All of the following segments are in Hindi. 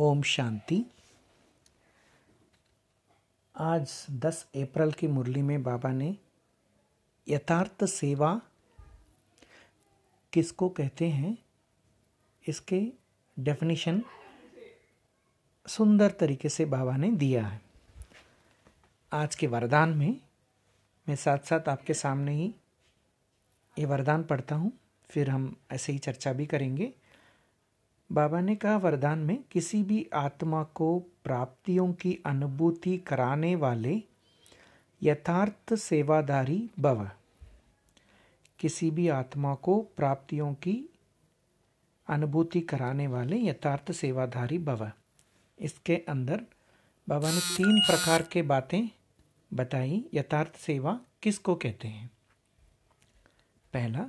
ओम शांति। आज 10 अप्रैल की मुरली में बाबा ने यथार्थ सेवा किसको कहते हैं? इसके डेफिनेशन सुंदर तरीके से बाबा ने दिया है। आज के वरदान में मैं साथ साथ आपके सामने ही ये वरदान पढ़ता हूँ, फिर हम ऐसे ही चर्चा भी करेंगे। बाबा ने कहा, वरदान में किसी भी आत्मा को प्राप्तियों की अनुभूति कराने वाले यथार्थ सेवादारी भव किसी भी आत्मा को प्राप्तियों की अनुभूति कराने वाले यथार्थ सेवाधारी भव इसके अंदर बाबा ने तीन प्रकार के बातें बताई। यथार्थ सेवा किसको कहते हैं? पहला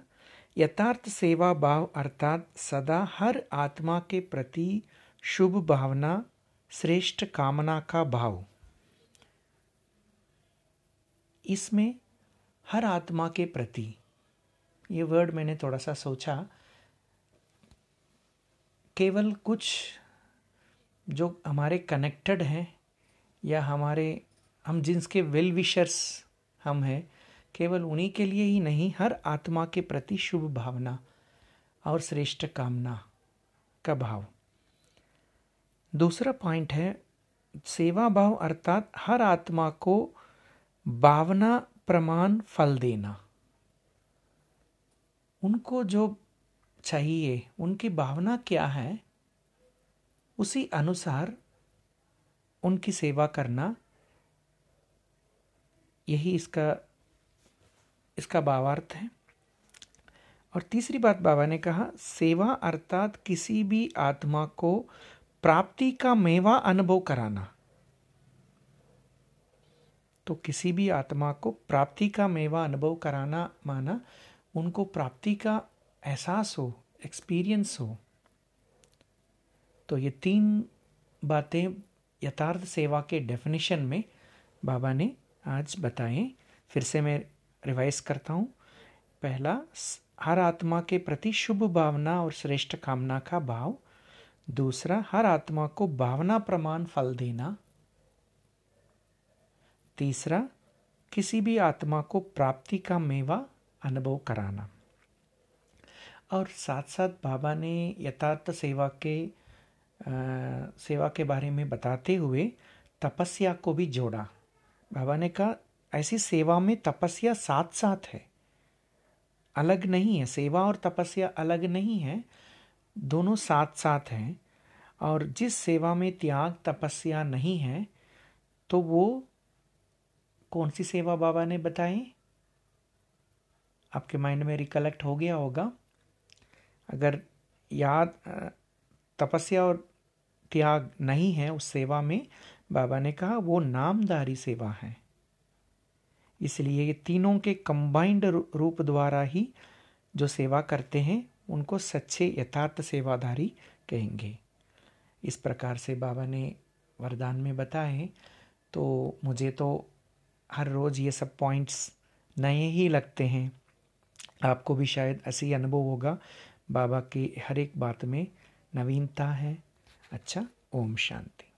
यथार्थ सेवा भाव अर्थात सदा हर आत्मा के प्रति शुभ भावना, श्रेष्ठ कामना का भाव। इसमें हर आत्मा के प्रति, ये वर्ड मैंने थोड़ा सा सोचा, केवल कुछ जो हमारे कनेक्टेड हैं या हमारे, हम जिनके वेल विशर्स हम हैं केवल उन्हीं के लिए ही नहीं, हर आत्मा के प्रति शुभ भावना और श्रेष्ठ कामना का भाव। दूसरा पॉइंट है, सेवा भाव अर्थात हर आत्मा को भावना, प्रमाण, फल देना। उनको जो चाहिए, उनकी भावना क्या है, उसी अनुसार उनकी सेवा करना, यही इसका इसका भावार्थ है। और तीसरी बात बाबा ने कहा, सेवा अर्थात किसी भी आत्मा को प्राप्ति का मेवा अनुभव कराना। तो किसी भी आत्मा को प्राप्ति का मेवा अनुभव कराना माना, उनको प्राप्ति का एहसास हो एक्सपीरियंस हो। तो ये तीन बातें यथार्थ सेवा के डेफिनेशन में बाबा ने आज बताएँ फिर से मैं रिवाइज करता हूँ। पहला हर आत्मा के प्रति शुभ भावना और श्रेष्ठ कामना का भाव। दूसरा हर आत्मा को भावना प्रमाण फल देना। तीसरा किसी भी आत्मा को प्राप्ति का मेवा अनुभव कराना। और साथ साथ बाबा ने यथार्थ सेवा के आ, सेवा के बारे में बताते हुए तपस्या को भी जोड़ा। बाबा ने कहा ऐसी सेवा में तपस्या साथ साथ है। अलग नहीं है, सेवा और तपस्या अलग नहीं है, दोनों साथ साथ हैं और जिस सेवा में त्याग, तपस्या नहीं है तो वो कौन सी सेवा बाबा ने बताई? आपके माइंड में रिकलेक्ट हो गया होगा। अगर याद तपस्या और त्याग नहीं है उस सेवा में, बाबा ने कहा, वो नामदारी सेवा है। इसलिए ये तीनों के कंबाइंड रूप द्वारा ही जो सेवा करते हैं, उनको सच्चे यथार्थ सेवाधारी कहेंगे। इस प्रकार से बाबा ने वरदान में बताए तो मुझे तो हर रोज़ ये सब पॉइंट्स नए ही लगते हैं। आपको भी शायद ऐसे ही अनुभव होगा, बाबा की हर एक बात में नवीनता है। अच्छा ओम शांति।